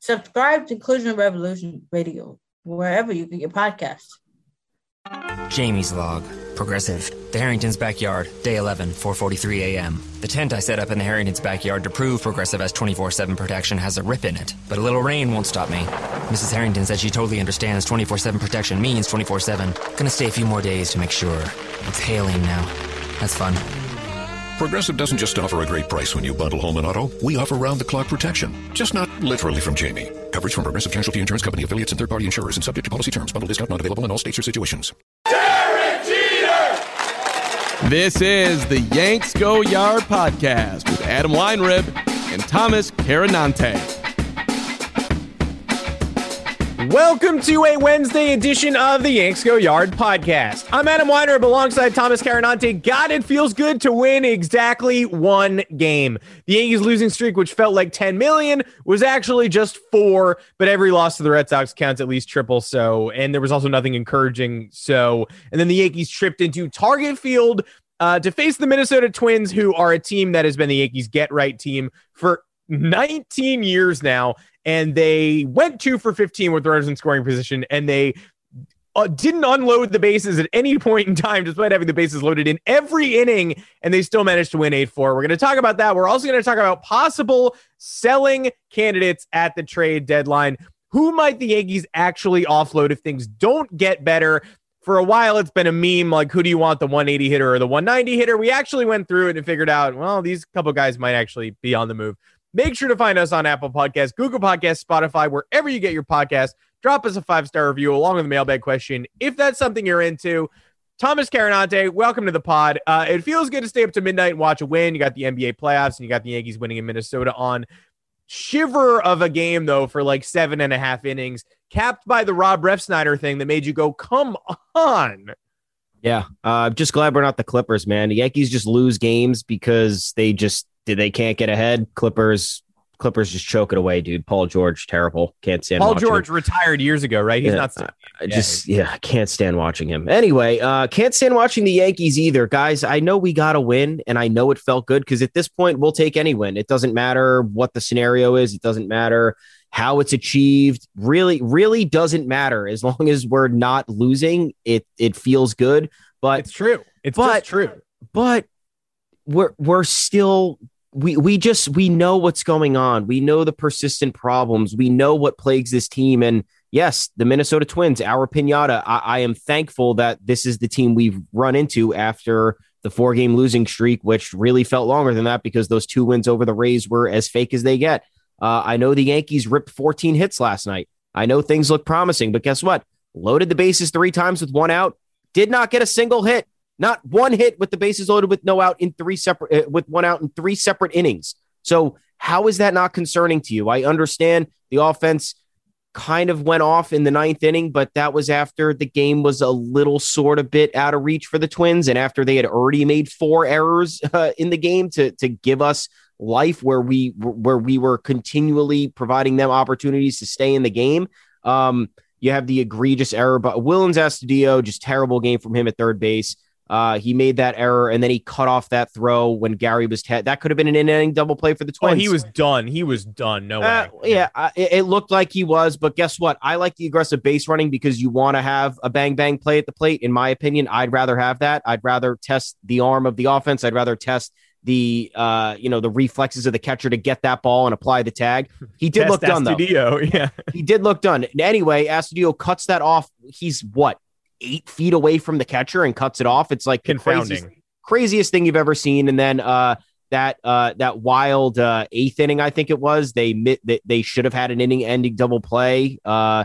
Subscribe to Inclusion Revolution Radio wherever you get your podcasts. Jamie's log. Progressive. The Harrington's backyard. Day 11, 4:43 a.m. The tent I set up in the Harrington's backyard to prove Progressive has 24/7 protection has a rip in it, but a little rain won't stop me. Mrs. Harrington said she totally understands 24/7 protection means 24/7. Gonna stay a few more days to make sure. It's hailing now. That's fun. Progressive doesn't just offer a great price when you bundle home and auto. We offer round-the-clock protection, just not literally from Jamie. Coverage from Progressive Casualty Insurance Company affiliates and third-party insurers, and subject to policy terms. Bundle discount not available in all states or situations. Derek Jeter! This is the Yanks Go Yard podcast with Adam Weinrib and Thomas Carannante. Welcome to a Wednesday edition of the Yanks Go Yard podcast. I'm Adam Weinrib alongside Thomas Carannante. God, it feels good to win exactly one game. The Yankees losing streak, which felt like 10 million, was actually just four, but every loss to the Red Sox counts at least triple so. And there was also nothing encouraging so. And then the Yankees tripped into Target Field uh, to face the Minnesota Twins, who are a team that has been the Yankees get right team for 19 years now and they went two for 15 with runners in scoring position, and they uh, didn't unload the bases at any point in time, despite having the bases loaded in every inning, and they still managed to win 8 4. We're going to talk about that. We're also going to talk about possible selling candidates at the trade deadline. Who might the Yankees actually offload if things don't get better? For a while, it's been a meme like, who do you want, the 180 hitter or the 190 hitter? We actually went through it and figured out, well, these couple guys might actually be on the move. Make sure to find us on Apple Podcasts, Google Podcasts, Spotify, wherever you get your podcast. Drop us a five star review along with the mailbag question if that's something you're into. Thomas Carannante, welcome to the pod. Uh, it feels good to stay up to midnight and watch a win. You got the NBA playoffs and you got the Yankees winning in Minnesota on shiver of a game though for like seven and a half innings, capped by the Rob Refsnyder thing that made you go, "Come on." Yeah, uh, just glad we're not the Clippers, man. The Yankees just lose games because they just they can't get ahead. Clippers Clippers just choke it away, dude. Paul George, terrible. Can't stand. Paul George him. retired years ago, right? He's yeah, not. Just yeah, can't stand watching him. Anyway, uh, can't stand watching the Yankees either, guys. I know we got to win, and I know it felt good because at this point we'll take any win. It doesn't matter what the scenario is. It doesn't matter how it's achieved. Really, really doesn't matter as long as we're not losing. It it feels good, but it's true. It's but, true. But we're we're still we we just we know what's going on. We know the persistent problems. We know what plagues this team. And yes, the Minnesota Twins, our pinata. I, I am thankful that this is the team we've run into after the four game losing streak, which really felt longer than that because those two wins over the Rays were as fake as they get. Uh, I know the Yankees ripped 14 hits last night. I know things look promising, but guess what? Loaded the bases three times with one out, did not get a single hit. Not one hit with the bases loaded with no out in three separate uh, with one out in three separate innings. So how is that not concerning to you? I understand the offense kind of went off in the ninth inning, but that was after the game was a little sort of bit out of reach for the Twins, and after they had already made four errors uh, in the game to to give us life where we where we were continually providing them opportunities to stay in the game. Um, you have the egregious error, but Willians Astudillo, just terrible game from him at third base. Uh, he made that error and then he cut off that throw when Gary was that could have been an inning double play for the Twins. Oh, he was done. He was done. No uh, way. Yeah, uh, it, it, looked like he was, but guess what? I like the aggressive base running because you want to have a bang bang play at the plate. In my opinion, I'd rather have that. I'd rather test the arm of the offense. I'd rather test the uh you know the reflexes of the catcher to get that ball and apply the tag. He did look done though. Yeah, he did look done. Anyway, Astudillo cuts that off. He's what eight feet away from the catcher and cuts it off. It's like confounding, craziest, craziest thing you've ever seen. And then uh, that uh, that wild uh, eighth inning, I think it was. They they, they should have had an inning ending double play. Uh,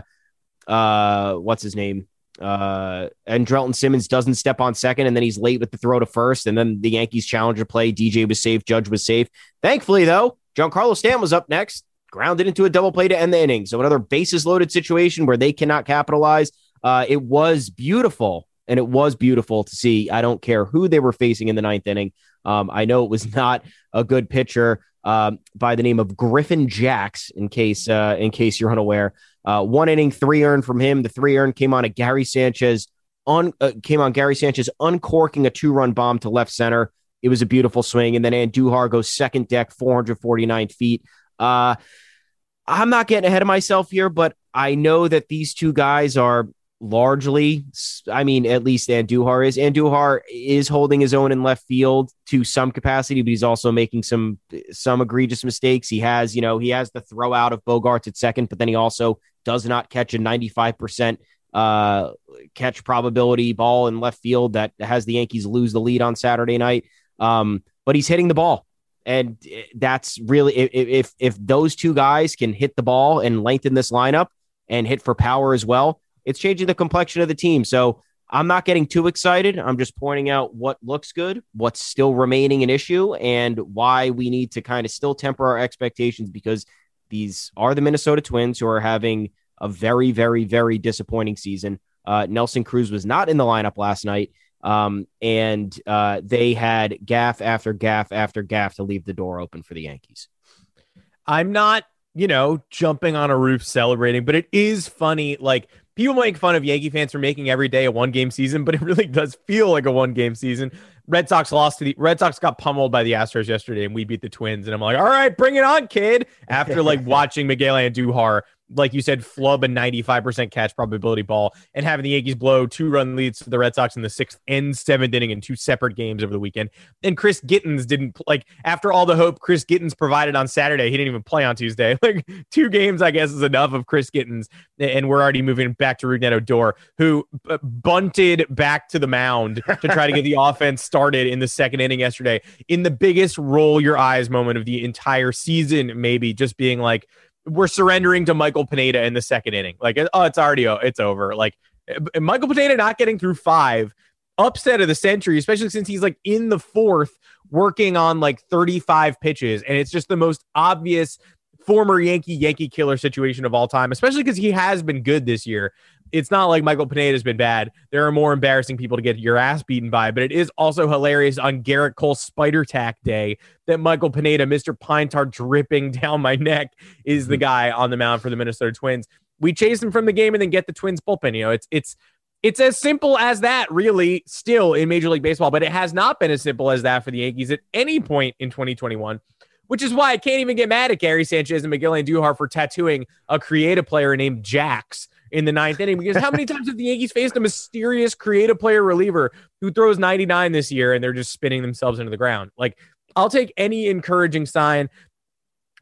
uh, what's his name? Uh, and Andrelton Simmons doesn't step on second, and then he's late with the throw to first, and then the Yankees challenger play. DJ was safe, Judge was safe. Thankfully, though, Giancarlo Stanton was up next. grounded into a double play to end the inning. So another bases loaded situation where they cannot capitalize. Uh, it was beautiful, and it was beautiful to see. I don't care who they were facing in the ninth inning. Um, I know it was not a good pitcher um, by the name of Griffin Jax. In case uh, in case you're unaware, uh, one inning, three earned from him. The three earned came on a Gary Sanchez on uh, came on Gary Sanchez uncorking a two run bomb to left center. It was a beautiful swing, and then Andujar goes second deck, 449 feet. Uh, I'm not getting ahead of myself here, but I know that these two guys are largely, I mean, at least Andujar is. Andujar is holding his own in left field to some capacity, but he's also making some some egregious mistakes. He has, you know, he has the throw out of Bogaerts at second, but then he also does not catch a 95% uh, catch probability ball in left field that has the Yankees lose the lead on Saturday night. Um, but he's hitting the ball. And that's really if if those two guys can hit the ball and lengthen this lineup and hit for power as well, it's changing the complexion of the team. So I'm not getting too excited. I'm just pointing out what looks good, what's still remaining an issue, and why we need to kind of still temper our expectations because these are the Minnesota Twins who are having a very, very, very disappointing season. Uh, Nelson Cruz was not in the lineup last night, um, and uh, they had gaff after gaff after gaff to leave the door open for the Yankees. I'm not, you know, jumping on a roof celebrating, but it is funny. Like, people make fun of Yankee fans for making every day a one game season, but it really does feel like a one game season. Red Sox lost to the Red Sox got pummeled by the Astros yesterday, and we beat the Twins. And I'm like, all right, bring it on, kid. After like watching Miguel Andujar like you said, flub a 95% catch probability ball and having the Yankees blow two run leads to the Red Sox in the sixth and seventh inning in two separate games over the weekend. And Chris Gittens didn't like after all the hope Chris Gittens provided on Saturday, he didn't even play on Tuesday. Like two games, I guess, is enough of Chris Gittens. And we're already moving back to Rougned Odor, who bunted back to the mound to try to get the offense started in the second inning yesterday in the biggest roll your eyes moment of the entire season, maybe just being like, we're surrendering to Michael Pineda in the second inning. Like, oh, it's already it's over. Like eh, Michael Pineda not getting through five, upset of the century, especially since he's like in the fourth, working on like 35 pitches, and it's just the most obvious former Yankee Yankee killer situation of all time, especially because he has been good this year. It's not like Michael Pineda has been bad. There are more embarrassing people to get your ass beaten by, but it is also hilarious on Gerrit Cole's Spider Tack Day that Michael Pineda, Mr. Pine Tar dripping down my neck, is the mm-hmm. guy on the mound for the Minnesota Twins. We chase him from the game and then get the Twins bullpen. You know, it's it's it's as simple as that, really, still in Major League Baseball, but it has not been as simple as that for the Yankees at any point in 2021 which is why I can't even get mad at Gary Sanchez and Miguel Andujar for tattooing a creative player named Jax in the ninth inning. Because how many times have the Yankees faced a mysterious creative player reliever who throws 99 this year and they're just spinning themselves into the ground? Like, I'll take any encouraging sign.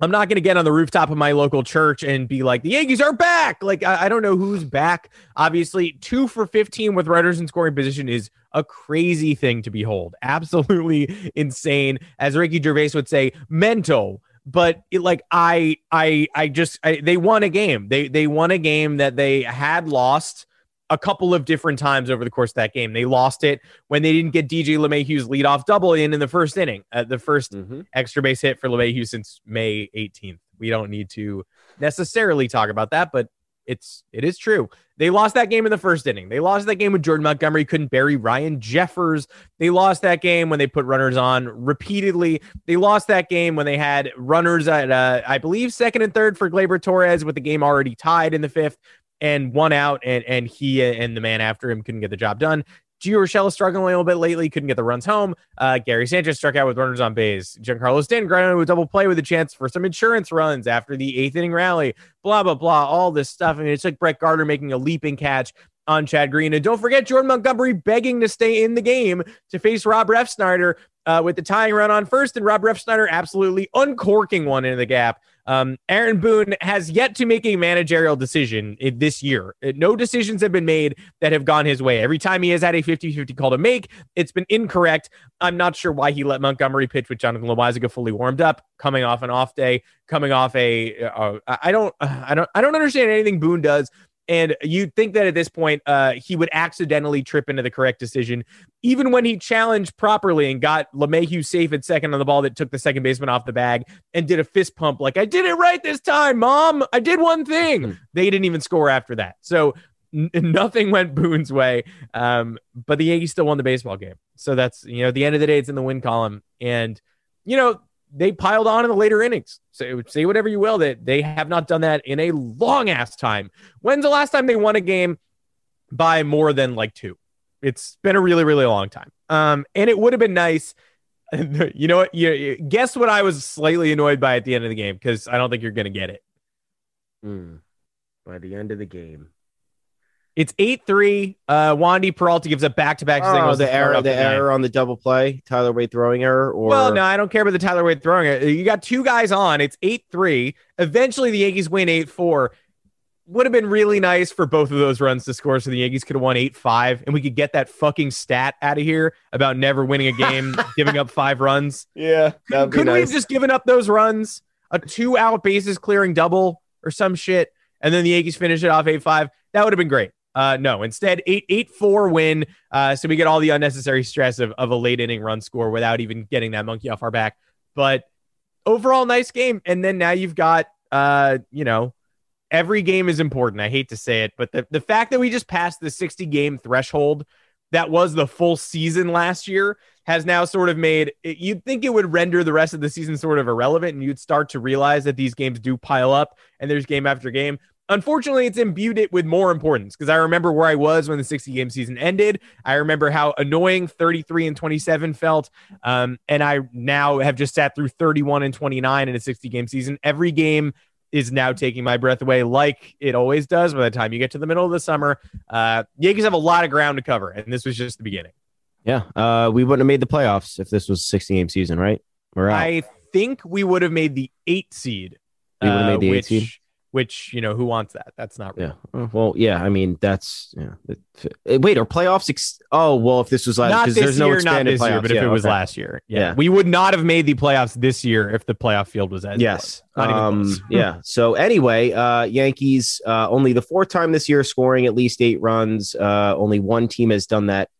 I'm not going to get on the rooftop of my local church and be like, the Yankees are back. Like, I, I, don't know who's back. Obviously, two for 15 with runners in scoring position is a crazy thing to behold. Absolutely insane. As Ricky Gervais would say, mental. But it, like I, I, I just I, they won a game. They they won a game that they had lost a couple of different times over the course of that game. They lost it when they didn't get DJ LeMahieu's leadoff double in in the first inning, uh, the 1st mm-hmm. extra base hit for LeMahieu since May 18th. We don't need to necessarily talk about that, but it's it is true. They lost that game in the first inning. They lost that game when Jordan Montgomery couldn't bury Ryan Jeffers. They lost that game when they put runners on repeatedly. They lost that game when they had runners at uh, I believe second and third for Gleyber Torres with the game already tied in the fifth and one out and and he and the man after him couldn't get the job done. Gio Urshela struggling a little bit lately, couldn't get the runs home. Uh, Gary Sanchez struck out with runners on base. Giancarlo Stanton grounded with double play with a chance for some insurance runs after the eighth inning rally. Blah blah blah, all this stuff. I mean, it's like Brett Gardner making a leaping catch on Chad Green, and don't forget Jordan Montgomery begging to stay in the game to face Rob Refsnyder uh, with the tying run on first, and Rob Refsnyder absolutely uncorking one into the gap. Um, Aaron Boone has yet to make a managerial decision this year. Uh, no decisions have been made that have gone his way. Every time he has had a 50 50 call to make, it's been incorrect. I'm not sure why he let Montgomery pitch with Jonathan Loáisiga fully warmed up, coming off an off day, coming off a. Uh, I don't, I don't, I don't understand anything Boone does And you'd think that at this point, uh, he would accidentally trip into the correct decision, even when he challenged properly and got LeMahieu safe at second on the ball that took the second baseman off the bag and did a fist pump like, I did it right this time, mom. I did one thing. Hmm. They didn't even score after that. So n- nothing went Boone's way. Um, but the Yankees still won the baseball game. So that's, you know, at the end of the day, it's in the win column. And, you know, they piled on in the later innings. Say whatever you will, that they have not done that in a long ass time. When's the last time they won a game by more than like two? It's been a really, really long time. Um, and it would have been nice. You know what? You, you guess what I was slightly annoyed by at the end of the game because I don't think you're going to get it. Hmm. By the end of the game. It's eight three. Uh, Wandy Peralta gives a back to back Oh, the error, the error on the double play, Tyler Wade throwing error, or Well, no, I don't care about the Tyler Wade throwing it. You got two guys on. It's 8 3. Eventually, the Yankees win 8 4. Would have been really nice for both of those runs to score so the Yankees could have won 8 5 and we could get that fucking stat out of here about never winning a game, giving up five runs. yeah, that'd be Couldn't we have just given up those runs? A two out bases clearing double or some shit, and then the Yankees finish it off 8 5. That would have been great. Uh, no, instead, 8 8 4 win. Uh, so we get all the unnecessary stress of, of a late inning run score without even getting that monkey off our back. But overall, nice game. And then now you've got, uh, you know, every game is important. I hate to say it, but the, the fact that we just passed the 60 game threshold that was the full season last year has now sort of made it, you'd think it would render the rest of the season sort of irrelevant and you'd start to realize that these games do pile up and there's game after game. Unfortunately, it's imbued it with more importance because I remember where I was when the 60 game season ended. I remember how annoying 33 and 27 felt. Um, and I now have just sat through 31 and 29 in a 60 game season. Every game is now taking my breath away, like it always does by the time you get to the middle of the summer. Uh, Yankees have a lot of ground to cover, and this was just the beginning. yeah, uh, we wouldn't have made the playoffs if this was a 60 game season, right? I think we would have made the eight seed. We would have uh, made the eight which, seed? Which, you know, who wants that? That's not real. yeah. Uh, Well, yeah. I mean, that's yeah. Uh, Wait, are playoffs? Ex- oh, well, if this was last, Not this there's no year, not expanded this year, playoffs. but if Yeah, it was okay. last year, yeah. Yeah. we would not have made the playoffs this year if the playoff field was as Yes. was. Not Um, yeah. So anyway, uh, Yankees uh, only the fourth time this year scoring at least eight runs. Uh, only one team has done that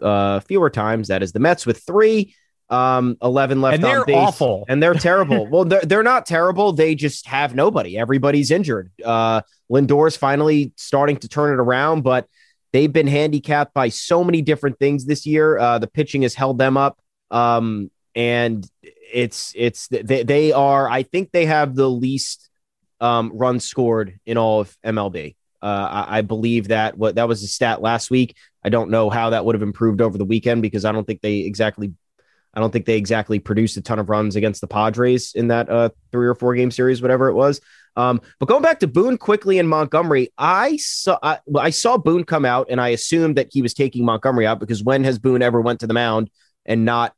uh, fewer times. That is the Mets with three. Um, eleven left And on they're base, awful. and they're terrible. well, they're they're not terrible. They just have nobody. Everybody's injured. Uh, Lindor's finally starting to turn it around, but they've been handicapped by so many different things this year. Uh, the pitching has held them up. Um, and it's it's they, they are I think they have the least um, runs scored in all of MLB. Uh, I, I believe that what that was a stat last week. I don't know how that would have improved over the weekend because I don't think they exactly I don't think they exactly produced a ton of runs against the Padres in that uh, three or four game series, whatever it was. Um, but going back to Boone quickly in Montgomery, I saw I, I saw Boone come out and I assumed that he was taking Montgomery out because when has Boone ever went to the mound and not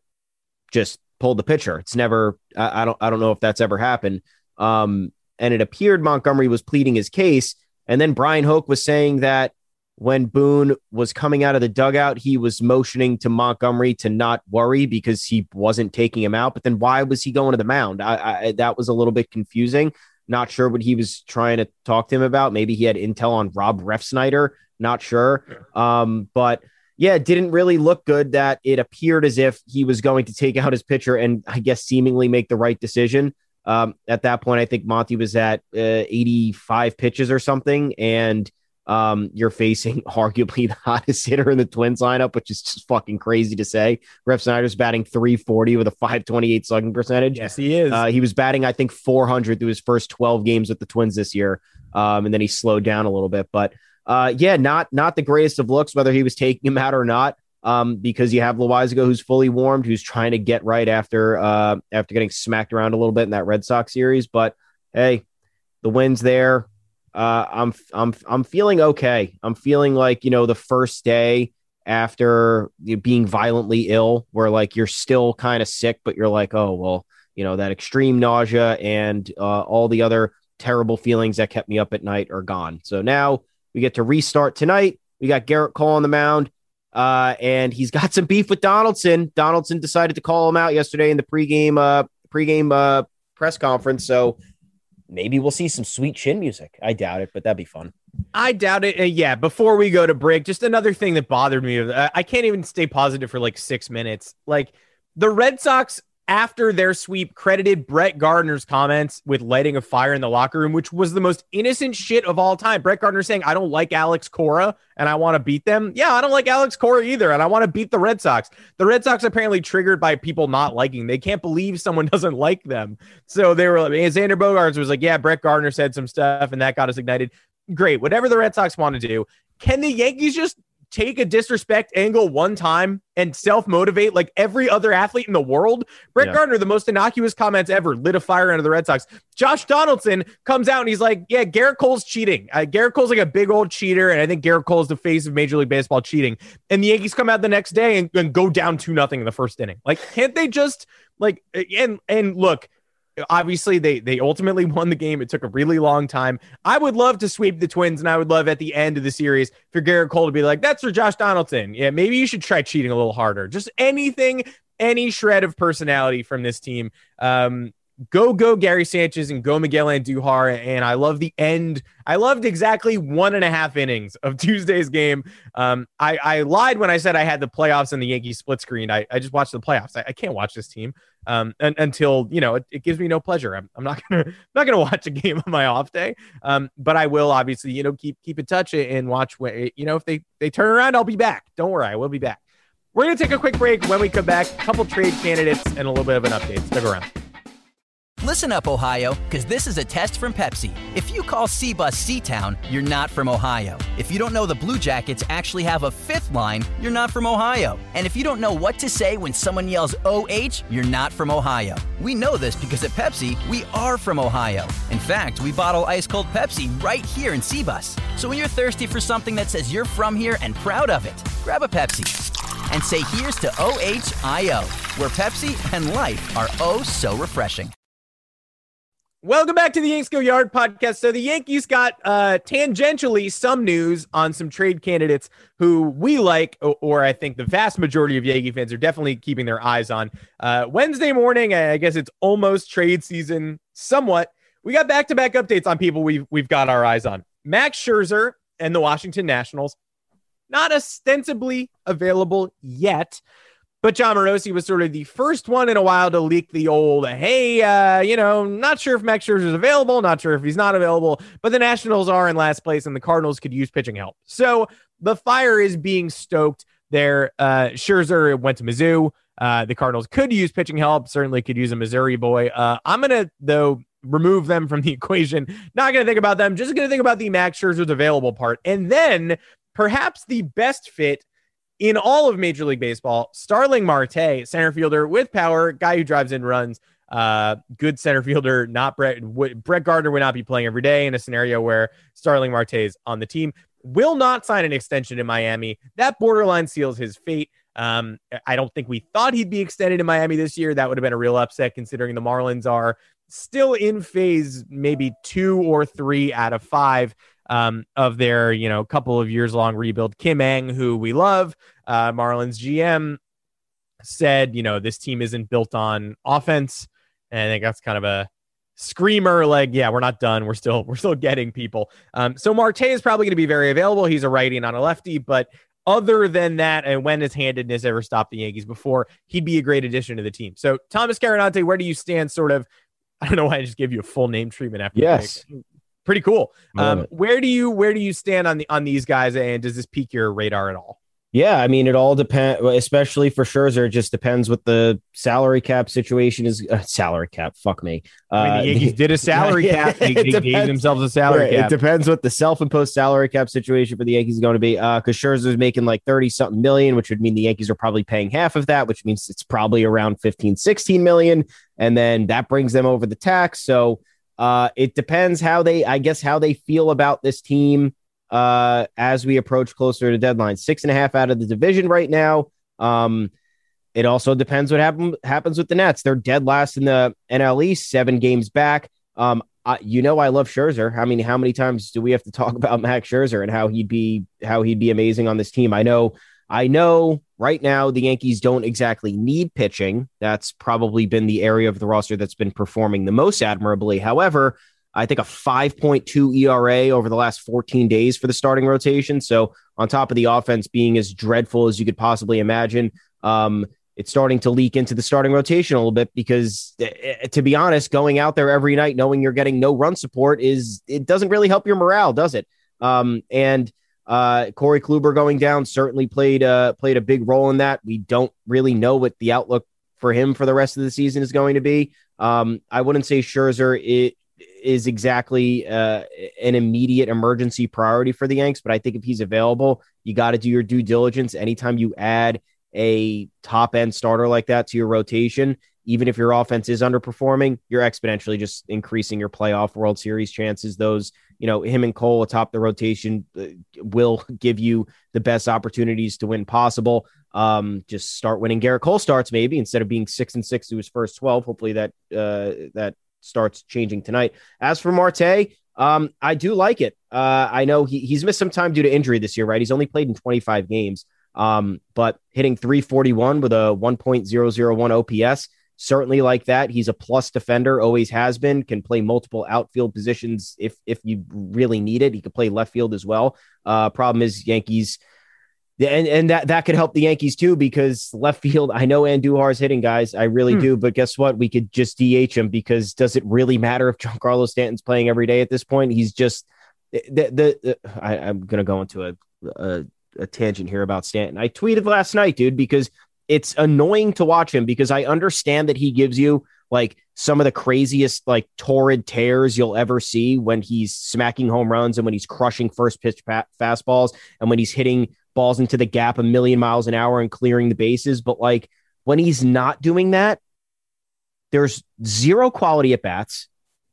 just pulled the pitcher? It's never. I, I don't. I don't know if that's ever happened. Um, and it appeared Montgomery was pleading his case, and then Bryan Hoch was saying that when Boone was coming out of the dugout, he was motioning to Montgomery to not worry because he wasn't taking him out. But then why was he going to the mound? I, I that was a little bit confusing. Not sure what he was trying to talk to him about. Maybe he had intel on Rob Refsnyder. Not sure. Um, but yeah, it didn't really look good that it appeared as if he was going to take out his pitcher and I guess seemingly make the right decision. Um, at that point, I think Monty was at uh, 85 pitches or something. And um, you're facing arguably the hottest hitter in the Twins lineup, which is just fucking crazy to say. Refsnyder's batting 340 with a 528 slugging percentage. yes, he is. Uh, he was batting, I think, 400 through his first 12 games with the Twins this year, um, and then he slowed down a little bit. But uh, yeah, not not the greatest of looks, whether he was taking him out or not, um, because you have Loáisiga who's fully warmed, who's trying to get right after uh, after getting smacked around a little bit in that Red Sox series. But hey, the win's there. Uh, I'm I'm I'm feeling okay. I'm feeling like you know the first day after being violently ill, where like you're still kind of sick, but you're like, oh well, you know that extreme nausea and uh, all the other terrible feelings that kept me up at night are gone. So now we get to restart tonight. We got Gerrit Cole on the mound, uh, and he's got some beef with Donaldson. Donaldson decided to call him out yesterday in the pregame uh, pregame uh, press conference. So maybe we'll see some sweet chin music. I doubt it, but that'd be fun. I doubt it. Uh, yeah. Before we go to break, just another thing that bothered me. Uh, I can't even stay positive for like six minutes. Like the Red Sox after their sweep credited Brett Gardner's comments with lighting a fire in the locker room, which was the most innocent shit of all time. Brett Gardner saying, I don't like Alex Cora and I want to beat them. Yeah, I don't like Alex Cora either. And I want to beat the Red Sox. The Red Sox apparently triggered by people not liking. They can't believe someone doesn't like them. So they were like, Xander Bogaerts was like, yeah, Brett Gardner said some stuff and that got us ignited. Great. Whatever the Red Sox want to do. Can the Yankees just take a disrespect angle one time and self motivate like every other athlete in the world. Brett yeah. Gardner, the most innocuous comments ever, lit a fire under the Red Sox. Josh Donaldson comes out and he's like, Yeah, Gerrit Cole's cheating. Uh, Gerrit Cole's like a big old cheater. And I think Gerrit Cole's the face of Major League Baseball cheating. And the Yankees come out the next day and, and go down 2 nothing in the first inning. Like, can't they just like, and, and look, obviously they they ultimately won the game. It took a really long time. I would love to sweep the Twins, and I would love at the end of the series for Gerrit Cole to be like, "That's for Josh Donaldson." Yeah, maybe you should try cheating a little harder. Just anything, any shred of personality from this team. Um, go go Gary Sanchez and go Miguel Andujar. And I love the end. I loved exactly one and a half innings of Tuesday's game. Um, I, I lied when I said I had the playoffs and the Yankees split screen. I, I just watched the playoffs. I, I can't watch this team um, and, until you know it, it, gives me no pleasure. I'm, I'm not gonna not gonna watch a game on my off day. Um, but I will obviously you know keep keep in touch and watch. When, you know if they they turn around, I'll be back. Don't worry, I will be back. We're gonna take a quick break. When we come back, a couple trade candidates and a little bit of an update. Stick around. Listen up, Ohio, because this is a test from Pepsi. If you call C-Bus C-Town, you're not from Ohio. If you don't know the Blue Jackets actually have a fifth line, you're not from Ohio. And if you don't know what to say when someone yells OH, you're not from Ohio. We know this because at Pepsi, we are from Ohio. In fact, we bottle ice cold Pepsi right here in C-Bus. So when you're thirsty for something that says you're from here and proud of it, grab a Pepsi and say here's to OHIO, where Pepsi and life are oh so refreshing. Welcome back to the Yanks Go Yard podcast. So the Yankees got uh, tangentially some news on some trade candidates who we like, or, or, I think the vast majority of Yankee fans are definitely keeping their eyes on. Uh, Wednesday morning, I guess it's almost trade season, somewhat. We got back-to-back updates on people we've we've got our eyes on. Max Scherzer and the Washington Nationals, not ostensibly available yet. But Jon Morosi was sort of the first one in a while to leak the old, hey, uh, you know, not sure if Max Scherzer is available, not sure if he's not available, but the Nationals are in last place and the Cardinals could use pitching help. So the fire is being stoked there. Uh, Scherzer went to Mizzou. Uh, the Cardinals could use pitching help, certainly could use a Missouri boy. Uh, I'm going to, though, remove them from the equation. Not going to think about them, just going to think about the Max Scherzer's available part. And then perhaps the best fit in all of Major League Baseball, Starling Marte, center fielder with power, guy who drives in runs, uh, good center fielder. Not Brett. Brett Gardner would not be playing every day in a scenario where Starling Marte is on the team. Will not sign an extension in Miami. That borderline seals his fate. Um, I don't think we thought he'd be extended in Miami this year. That would have been a real upset considering the Marlins are still in phase maybe two or three out of five um, of their, you know, couple of years long rebuild. Kim Ng, who we love, uh, Marlins GM, said, you know, this team isn't built on offense. And I think that's kind of a screamer like yeah we're not done. We're still we're still getting people. Um so marte is probably going to be very available. He's a righty not a lefty. But other than that and when his handedness ever stopped the yankees before he'd be a great addition to the team. So thomas carannante where do you stand sort of i don't know why i just gave you a full name treatment after yes pretty cool. Um, where do you where do you stand on the on these guys, and does this pique your radar at all? Yeah, I mean, it all depends, especially for Scherzer. It just depends what the salary cap situation is. Uh, salary cap, fuck me. Uh, I mean, the uh, Yankees did a salary yeah, cap. They, they gave themselves a salary cap. It depends what the self-imposed salary cap situation for the Yankees is going to be. Because uh, Scherzer is making like 30 something million, which would mean the Yankees are probably paying half of that, which means it's probably around 15, 16 million. And then that brings them over the tax. So uh, it depends how they, I guess, how they feel about this team uh, as we approach closer to deadline. Six and a half out of the division right now. Um, it also depends what happen, happens with the Nats. They're dead last in the NL East, seven games back. Um, I, you know, I love Scherzer. I mean, how many times do we have to talk about Max Scherzer and how he'd be how he'd be amazing on this team? I know I know right now the Yankees don't exactly need pitching. That's probably been the area of the roster that's been performing the most admirably. However, I think a 5.2 ERA over the last 14 days for the starting rotation. So on top of the offense being as dreadful as you could possibly imagine, um, it's starting to leak into the starting rotation a little bit because eh, eh, to be honest, going out there every night knowing you're getting no run support is it doesn't really help your morale, does it? Um, and uh, Corey Kluber going down certainly played uh, played a big role in that. We don't really know what the outlook for him for the rest of the season is going to be. Um, I wouldn't say Scherzer it is exactly uh, an immediate emergency priority for the Yanks, but I think if he's available, you got to do your due diligence. Anytime you add a top end starter like that to your rotation, even if your offense is underperforming, you're exponentially just increasing your playoff World Series chances. Those, you know, him and Cole atop the rotation uh, will give you the best opportunities to win possible. Um, just start winning Gerrit Cole starts maybe instead of being six and six to his first 12. Hopefully that, uh, that starts changing tonight. As for Marte, um, I do like it. Uh, I know he, he's missed some time due to injury this year, right? He's only played in 25 games. Um, but hitting 341 with a 1.001 OPS, certainly like that. He's a plus defender, always has been, can play multiple outfield positions if if you really need it. He could play left field as well. Uh, problem is Yankees and and that that could help the Yankees too because left field. I know Andujar's hitting guys, I really hmm. do, but guess what? We could just DH him because does it really matter if Giancarlo Stanton's playing every day at this point? He's just the the. the I, am gonna go into a, a a tangent here about Stanton. I tweeted last night, dude, because it's annoying to watch him because I understand that he gives you like some of the craziest, like torrid tears you'll ever see when he's smacking home runs and when he's crushing first pitch pa- fastballs and when he's hitting balls into the gap a million miles an hour and clearing the bases. But like when he's not doing that, there's zero quality at bats.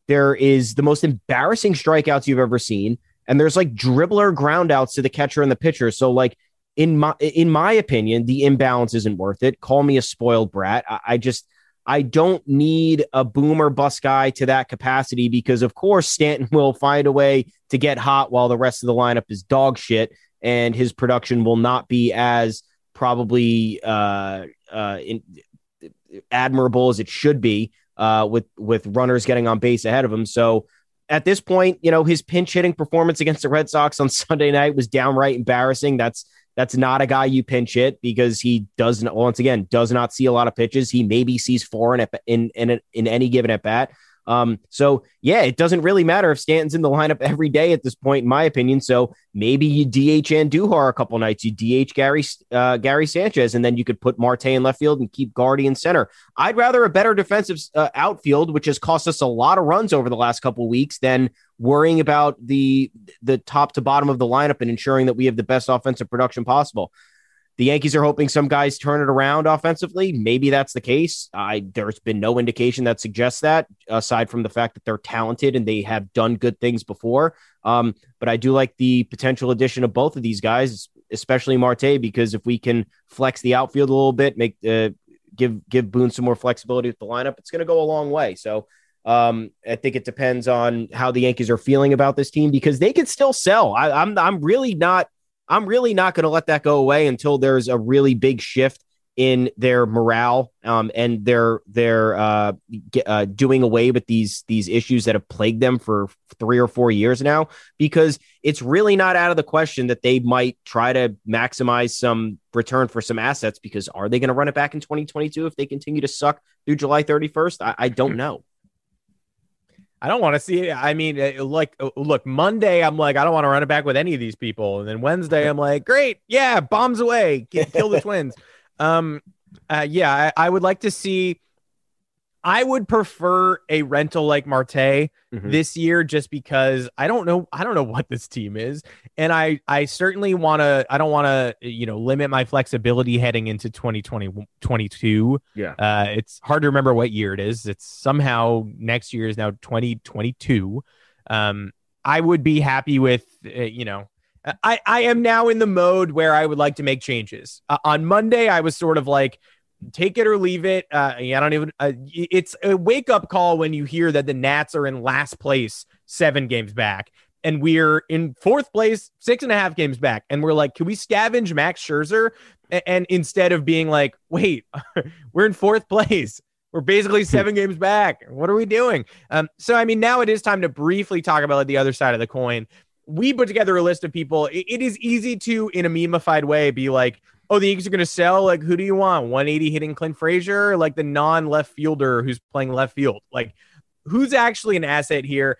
There is the most embarrassing strikeouts you've ever seen and there's like dribbler groundouts to the catcher and the pitcher. So like in my in my opinion, the imbalance isn't worth it. Call me a spoiled brat. I, I just I don't need a boomer bus guy to that capacity because of course Stanton will find a way to get hot while the rest of the lineup is dog shit, and his production will not be as probably uh, uh, in, admirable as it should be uh, with with runners getting on base ahead of him. So at this point, you know, his pinch hitting performance against the Red Sox on Sunday night was downright embarrassing. That's that's not a guy you pinch hit because he doesn't once again does not see a lot of pitches. He maybe sees four in in in, in any given at bat. Um, so yeah, it doesn't really matter if Stanton's in the lineup every day at this point, in my opinion. So maybe you DH Andujar a couple nights, you DH Gary uh, Gary Sanchez, and then you could put Marte in left field and keep Gardy in center. I'd rather a better defensive uh, outfield, which has cost us a lot of runs over the last couple weeks, than worrying about the the top to bottom of the lineup and ensuring that we have the best offensive production possible. The Yankees are hoping some guys turn it around offensively. Maybe that's the case. I there's been no indication that suggests that, aside from the fact that they're talented and they have done good things before. Um, but I do like the potential addition of both of these guys, especially Marte, because if we can flex the outfield a little bit, make uh, give give Boone some more flexibility with the lineup, it's going to go a long way. So um, I think it depends on how the Yankees are feeling about this team because they could still sell. I, I'm I'm really not I'm really not going to let that go away until there's a really big shift in their morale um, and their their uh, uh, doing away with these these issues that have plagued them for three or four years now. Because it's really not out of the question that they might try to maximize some return for some assets. Because are they going to run it back in 2022 if they continue to suck through July 31st? I, I don't know. I don't want to see it. I mean, like, uh, look, Monday, I'm like, I don't want to run it back with any of these people. And then Wednesday, I'm like, great. Yeah, bombs away. Kill the twins. Um, uh, yeah, I, I would like to see I would prefer a rental like Marte mm-hmm. this year just because I don't know I don't know what this team is and I I certainly want to I don't want to you know limit my flexibility heading into 2020 22. Yeah. Uh it's hard to remember what year it is. It's somehow next year is now 2022. Um I would be happy with uh, you know I I am now in the mode where I would like to make changes. Uh, on Monday I was sort of like take it or leave it. Uh, I don't even. Uh, it's a wake up call when you hear that the Nats are in last place, seven games back, and we're in fourth place, six and a half games back, and we're like, can we scavenge Max Scherzer? And, and instead of being like, wait, we're in fourth place, We're basically seven games back. What are we doing? Um, so I mean, now it is time to briefly talk about like, the other side of the coin. We put together a list of people. it, it is easy to, in a memeified way, be like, "Oh, the Yankees are going to sell. Like, who do you want? 180 hitting Clint Frazier, like the non-left fielder who's playing left field. Like, who's actually an asset here?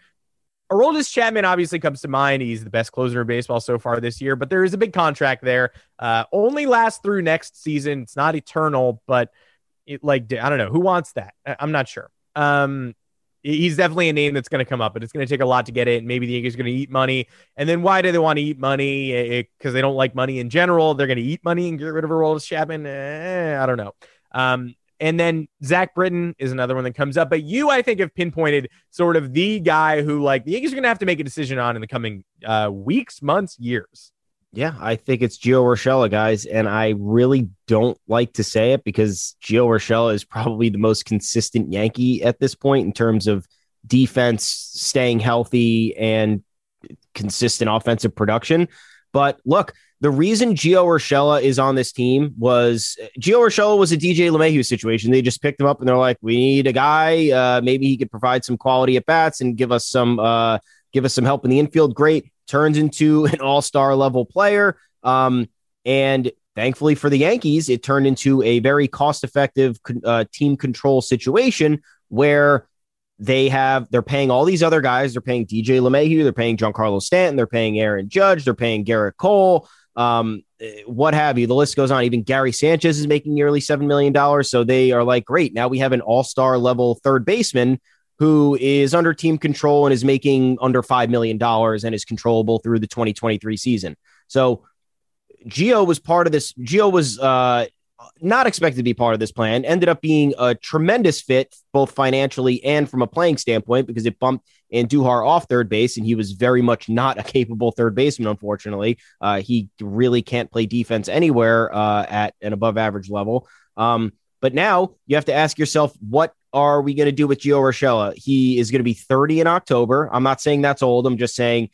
Aroldis Chapman obviously comes to mind. He's the best closer in baseball so far this year, but there is a big contract there. Uh, only lasts through next season. It's not eternal, but it, like I don't know who wants that. I'm not sure. Um, he's definitely a name that's going to come up, but it's going to take a lot to get it. Maybe the Yankees are going to eat money, and then why do they want to eat money? Because they don't like money in general. They're going to eat money and get rid of a Aroldis Chapman. Eh, I don't know. Um, and then Zach Britton is another one that comes up. But you, I think, have pinpointed sort of the guy who, like, the Yankees are going to have to make a decision on in the coming uh, weeks, months, years. Yeah, I think it's Gio Urshela, guys. And I really don't like to say it because Gio Urshela is probably the most consistent Yankee at this point in terms of defense, staying healthy, and consistent offensive production. But look, the reason Gio Urshela is on this team was Gio Urshela was a DJ LeMahieu situation. They just picked him up and they're like, we need a guy. Uh, maybe he could provide some quality at bats and give us some uh, give us some help in the infield. Great. Turns into an all star level player. Um, and thankfully for the Yankees, it turned into a very cost effective uh, team control situation where they have they're paying all these other guys. They're paying DJ LeMahieu, they're paying Giancarlo Stanton, they're paying Aaron Judge, they're paying Gerrit Cole um, what have you. The list goes on. Even Gary Sanchez is making nearly $7 million. So they are like, great. Now we have an all star level third baseman who is under team control and is making under $5 million and is controllable through the 2023 season. So Gio was part of this. Gio was uh, not expected to be part of this plan, ended up being a tremendous fit, both financially and from a playing standpoint, because it bumped Andujar off third base, and he was very much not a capable third baseman, unfortunately. Uh, he really can't play defense anywhere uh, at an above average level. Um, but now you have to ask yourself, what are we going to do with Gio Urshela? He is going to be 30 in October. I'm not saying that's old. I'm just saying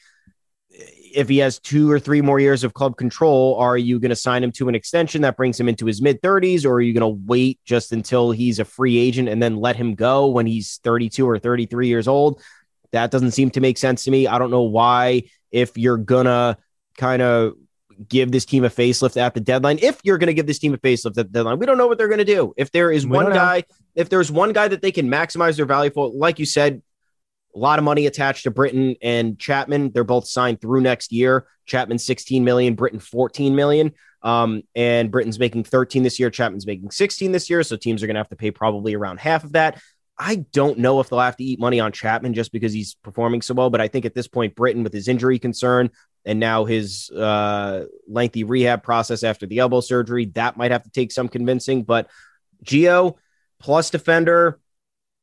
if he has two or three more years of club control, are you going to sign him to an extension that brings him into his mid 30s, or are you going to wait just until he's a free agent and then let him go when he's 32 or 33 years old? That doesn't seem to make sense to me. I don't know why, if you're going to kind of give this team a facelift at the deadline, if you're going to give this team a facelift at the deadline, we don't know what they're going to do. If there is we one guy, know. if there's one guy that they can maximize their value for, like you said, a lot of money attached to Britton and Chapman. They're both signed through next year. Chapman 16 million, Britton 14 million. Um, and Britton's making 13 this year. Chapman's making 16 this year. So teams are going to have to pay probably around half of that. I don't know if they'll have to eat money on Chapman just because he's performing so well. But I think at this point, Britain with his injury concern and now his uh, lengthy rehab process after the elbow surgery, that might have to take some convincing. But Gio plus defender,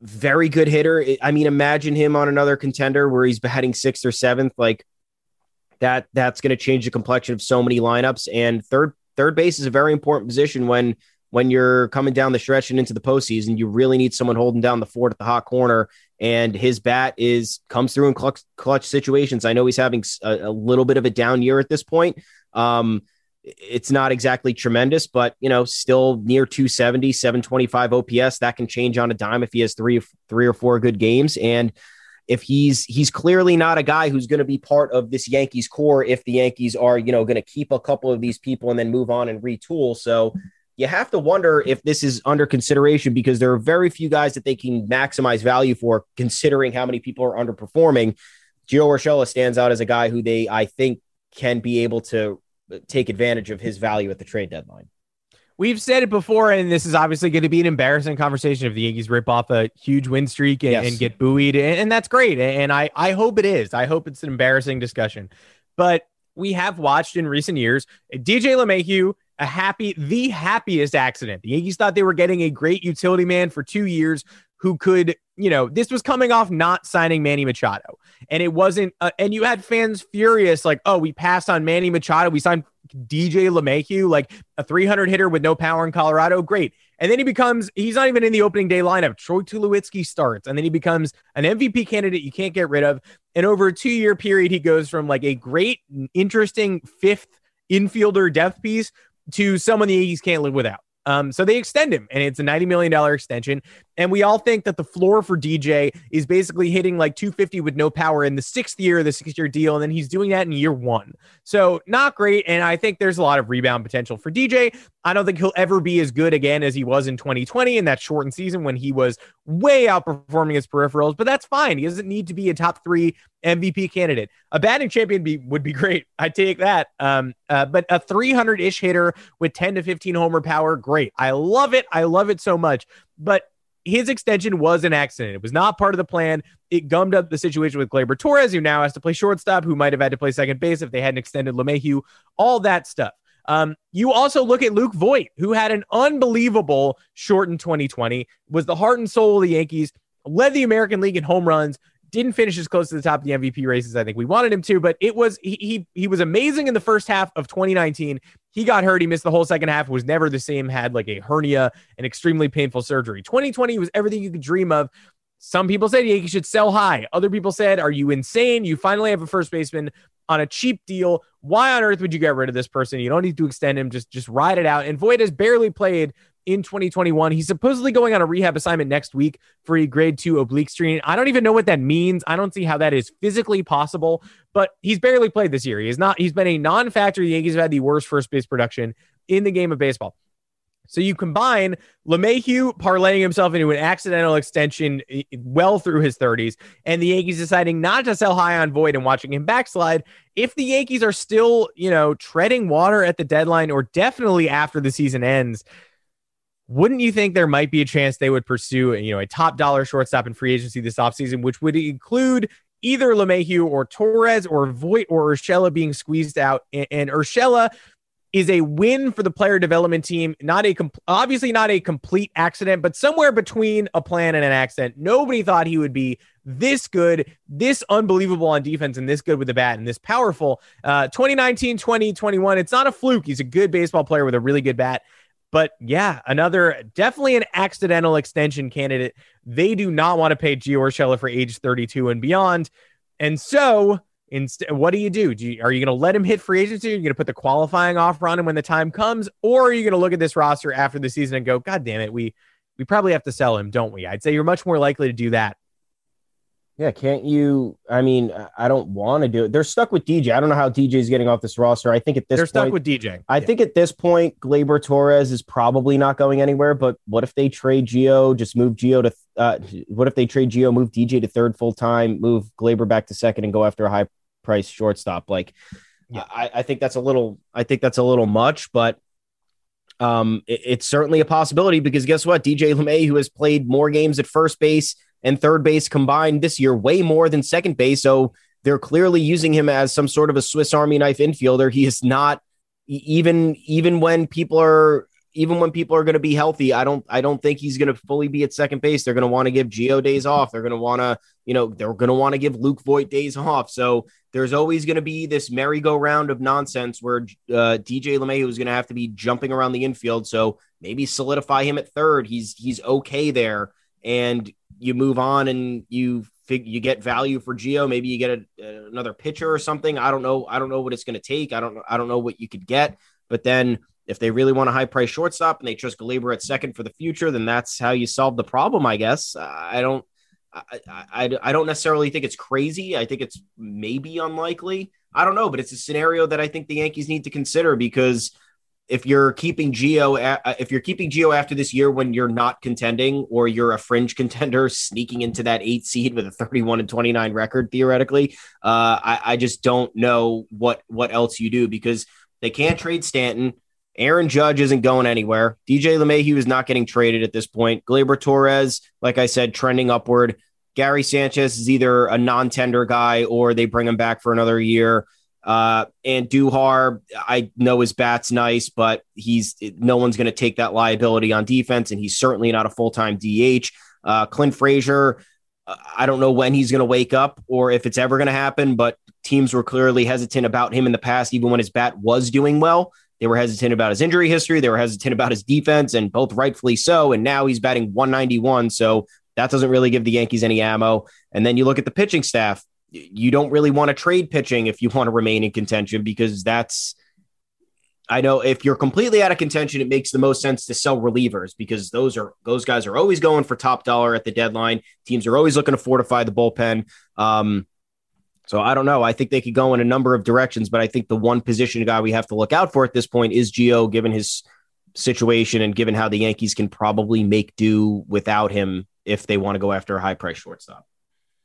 very good hitter. I mean, imagine him on another contender where he's batting sixth or seventh. Like that, that's going to change the complexion of so many lineups. And third, third base is a very important position when when you're coming down the stretch and into the postseason. You really need someone holding down the fort at the hot corner. And his bat is comes through in clutch, clutch situations. I know he's having a, a little bit of a down year at this point. Um, it's not exactly tremendous, but you know, still near 270, 725 OPS. That can change on a dime if he has three, three or four good games. And if he's he's clearly not a guy who's going to be part of this Yankees core if the Yankees are, you know, going to keep a couple of these people and then move on and retool. So you have to wonder if this is under consideration because there are very few guys that they can maximize value for considering how many people are underperforming. Gio Urshela stands out as a guy who they, I think, can be able to take advantage of his value at the trade deadline. We've said it before, and this is obviously going to be an embarrassing conversation if the Yankees rip off a huge win streak and, yes. and get buoyed, and, and, that's great. And I, I hope it is. I hope it's an embarrassing discussion. But we have watched in recent years DJ LeMahieu a happy, the happiest accident. The Yankees thought they were getting a great utility man for two years who could, you know, this was coming off not signing Manny Machado. And it wasn't, uh, and you had fans furious, like, oh, we passed on Manny Machado. We signed DJ LeMahieu, like a 300 hitter with no power in Colorado. Great. And then he becomes, he's not even in the opening day lineup. Troy Tulowitzki starts, and then he becomes an MVP candidate you can't get rid of. And over a two year period, he goes from like a great, interesting fifth infielder depth piece to someone the Yankees can't live without. Um, so they extend him, and it's a $90 million extension. And we all think that the floor for DJ is basically hitting like 250 with no power in the sixth year of the six year deal. And then he's doing that in year one. So not great. And I think there's a lot of rebound potential for DJ. I don't think he'll ever be as good again as he was in 2020 in that shortened season when he was way outperforming his peripherals, but that's fine. He doesn't need to be a top three MVP candidate. A batting champion be, would be great. I take that. Um, uh, but a 300 ish hitter with 10 to 15 homer power, great. I love it. I love it so much. But his extension was an accident. It was not part of the plan. It gummed up the situation with Gleyber Torres, who now has to play shortstop, who might have had to play second base if they hadn't extended LeMahieu, all that stuff. Um, you also look at Luke Voit, who had an unbelievable shortened 2020, was the heart and soul of the Yankees, led the American League in home runs, didn't finish as close to the top of the MVP races I think we wanted him to, but it was he he, he was amazing in the first half of 2019. He got hurt, he missed the whole second half, was never the same, had like a hernia, an extremely painful surgery. 2020 was everything you could dream of. Some people said Yankees should sell high. Other people said, "Are you insane? You finally have a first baseman on a cheap deal. Why on earth would you get rid of this person? You don't need to extend him. Just just ride it out." And Voit has barely played in 2021. He's supposedly going on a rehab assignment next week for a grade two oblique strain. I don't even know what that means. I don't see how that is physically possible, but he's barely played this year. He is not, he's been a non factor. The Yankees have had the worst first base production in the game of baseball. So you combine LeMahieu parlaying himself into an accidental extension eh, well through his 30s, and the Yankees deciding not to sell high on Voit and watching him backslide. If the Yankees are still, you know, treading water at the deadline or definitely after the season ends, wouldn't you think there might be a chance they would pursue, you know, a top dollar shortstop in free agency this offseason, which would include either LeMahieu or Torres or Voit or Urshela being squeezed out? And, and Urshela is a win for the player development team. Not a obviously not a complete accident, but somewhere between a plan and an accident. Nobody thought he would be this good, this unbelievable on defense, and this good with the bat and this powerful. Uh, 2019, 2021. It's not a fluke. He's a good baseball player with a really good bat. But yeah, another definitely an accidental extension candidate. They do not want to pay Gio Urshela for age 32 and beyond. And so instead, what do you do? do you, are you going to let him hit free agency? Are you going to put the qualifying offer on him when the time comes? Or are you going to look at this roster after the season and go, God damn it, we we probably have to sell him, don't we? I'd say you're much more likely to do that yeah, can't you? I mean, I don't want to do it. They're stuck with DJ. I don't know how DJ is getting off this roster. I think at this they're point, stuck with DJ. I yeah. think at this point, Gleyber Torres is probably not going anywhere. But what if they trade Gio? Just move Gio to. Uh, what if they trade Gio, move DJ to third full time, move Gleyber back to second, and go after a high price shortstop? Like, yeah. I, I think that's a little. I think that's a little much, but um, it, it's certainly a possibility because guess what? DJ LeMay, who has played more games at first base and third base combined this year, way more than second base. So they're clearly using him as some sort of a Swiss Army knife infielder. He is not even even when people are even when people are going to be healthy, I don't I don't think he's going to fully be at second base. They're going to want to give Gio days off. They're going to want to, you know, they're going to want to give Luke Voit days off. So there's always going to be this merry-go-round of nonsense where uh, DJ LeMahieu is going to have to be jumping around the infield. So maybe solidify him at third. He's he's okay there and you move on and you fig- you get value for Gio. Maybe you get a, another pitcher or something. I don't know. I don't know what it's going to take. I don't. I don't know what you could get. But then if they really want a high price shortstop and they trust Gleyber at second for the future, then that's how you solve the problem. I guess. I don't. I, I, I don't necessarily think it's crazy. I think it's maybe unlikely. I don't know, but it's a scenario that I think the Yankees need to consider because if you're keeping Gio, uh, if you're keeping Gio after this year when you're not contending or you're a fringe contender sneaking into that eight seed with a 31 and 29 record, theoretically, uh, I, I just don't know what what else you do because they can't trade Stanton. Aaron Judge isn't going anywhere. DJ LeMahieu is not getting traded at this point. Gleyber Torres, like I said, trending upward. Gary Sanchez is either a non-tender guy or they bring him back for another year. Uh, Andujar, I know his bat's nice, but he's no one's going to take that liability on defense, and he's certainly not a full time DH. Uh, Clint Frazier, I don't know when he's going to wake up or if it's ever going to happen, but teams were clearly hesitant about him in the past, even when his bat was doing well. They were hesitant about his injury history. They were hesitant about his defense, and both rightfully so. And now he's batting 191. So that doesn't really give the Yankees any ammo. And then you look at the pitching staff you don't really want to trade pitching if you want to remain in contention because that's I know if you're completely out of contention, it makes the most sense to sell relievers because those are those guys are always going for top dollar at the deadline. Teams are always looking to fortify the bullpen. Um, so I don't know. I think they could go in a number of directions, but I think the one position guy we have to look out for at this point is Gio, given his situation and given how the Yankees can probably make do without him if they want to go after a high price shortstop.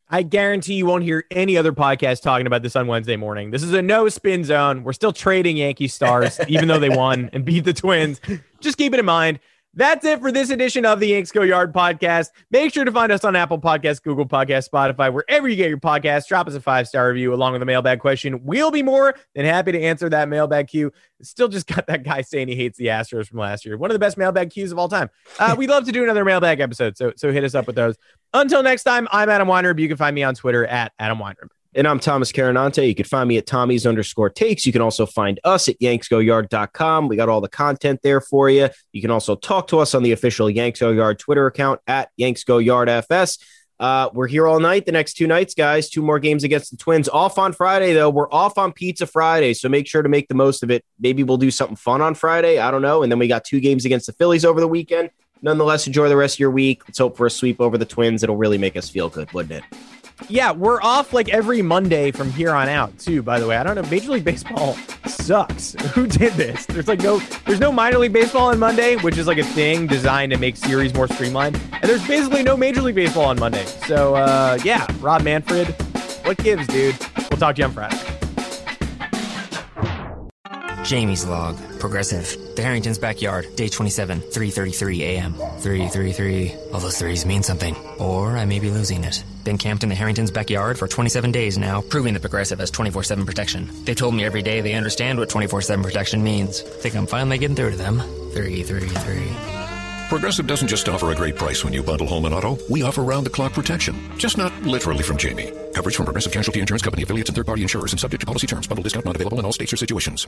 I guarantee you won't hear any other podcast talking about this on Wednesday morning. This is a no spin zone. We're still trading Yankee stars, even though they won and beat the Twins. Just keep it in mind. That's it for this edition of the Yanks Go Yard podcast. Make sure to find us on Apple Podcasts, Google Podcasts, Spotify, wherever you get your podcasts. Drop us a five star review along with a mailbag question. We'll be more than happy to answer that mailbag queue. Still just got that guy saying he hates the Astros from last year. One of the best mailbag queues of all time. Uh, we'd love to do another mailbag episode, so so hit us up with those. Until next time, I'm Adam Weinrib. You can find me on Twitter at Adam Weinrib. And I'm Thomas Carannante. You can find me at Tommy's underscore takes. You can also find us at yanksgoyard.com. We got all the content there for you. You can also talk to us on the official Yanks Go Yard Twitter account at Yanks Go Yard FS. Uh, we're here all night. The next two nights, guys. Two more games against the Twins. Off on Friday, though. We're off on Pizza Friday, so make sure to make the most of it. Maybe we'll do something fun on Friday. I don't know. And then we got two games against the Phillies over the weekend. Nonetheless, enjoy the rest of your week. Let's hope for a sweep over the Twins. It'll really make us feel good, wouldn't it? Yeah, we're off like every Monday from here on out, too, by the way. I don't know. Major League Baseball sucks. Who did this? There's like no there's no minor league baseball on Monday, which is like a thing designed to make series more streamlined. And there's basically no Major League Baseball on Monday. So uh yeah, Rob Manfred, what gives, dude? We'll talk to you on Friday. Jamie's log. Progressive. The Harrington's backyard. Day 27, 3.33 a.m. 333. All those threes mean something. Or I may be losing it. Been camped in the Harrington's backyard for 27 days now, proving that Progressive has 24-7 protection. They told me every day they understand what 24-7 protection means. Think I'm finally getting through to them. 333. Progressive doesn't just offer a great price when you bundle home and auto. We offer round the clock protection. Just not literally from Jamie. Coverage from Progressive Casualty Insurance Company affiliates and third party insurers and subject to policy terms. Bundle discount not available in all states or situations.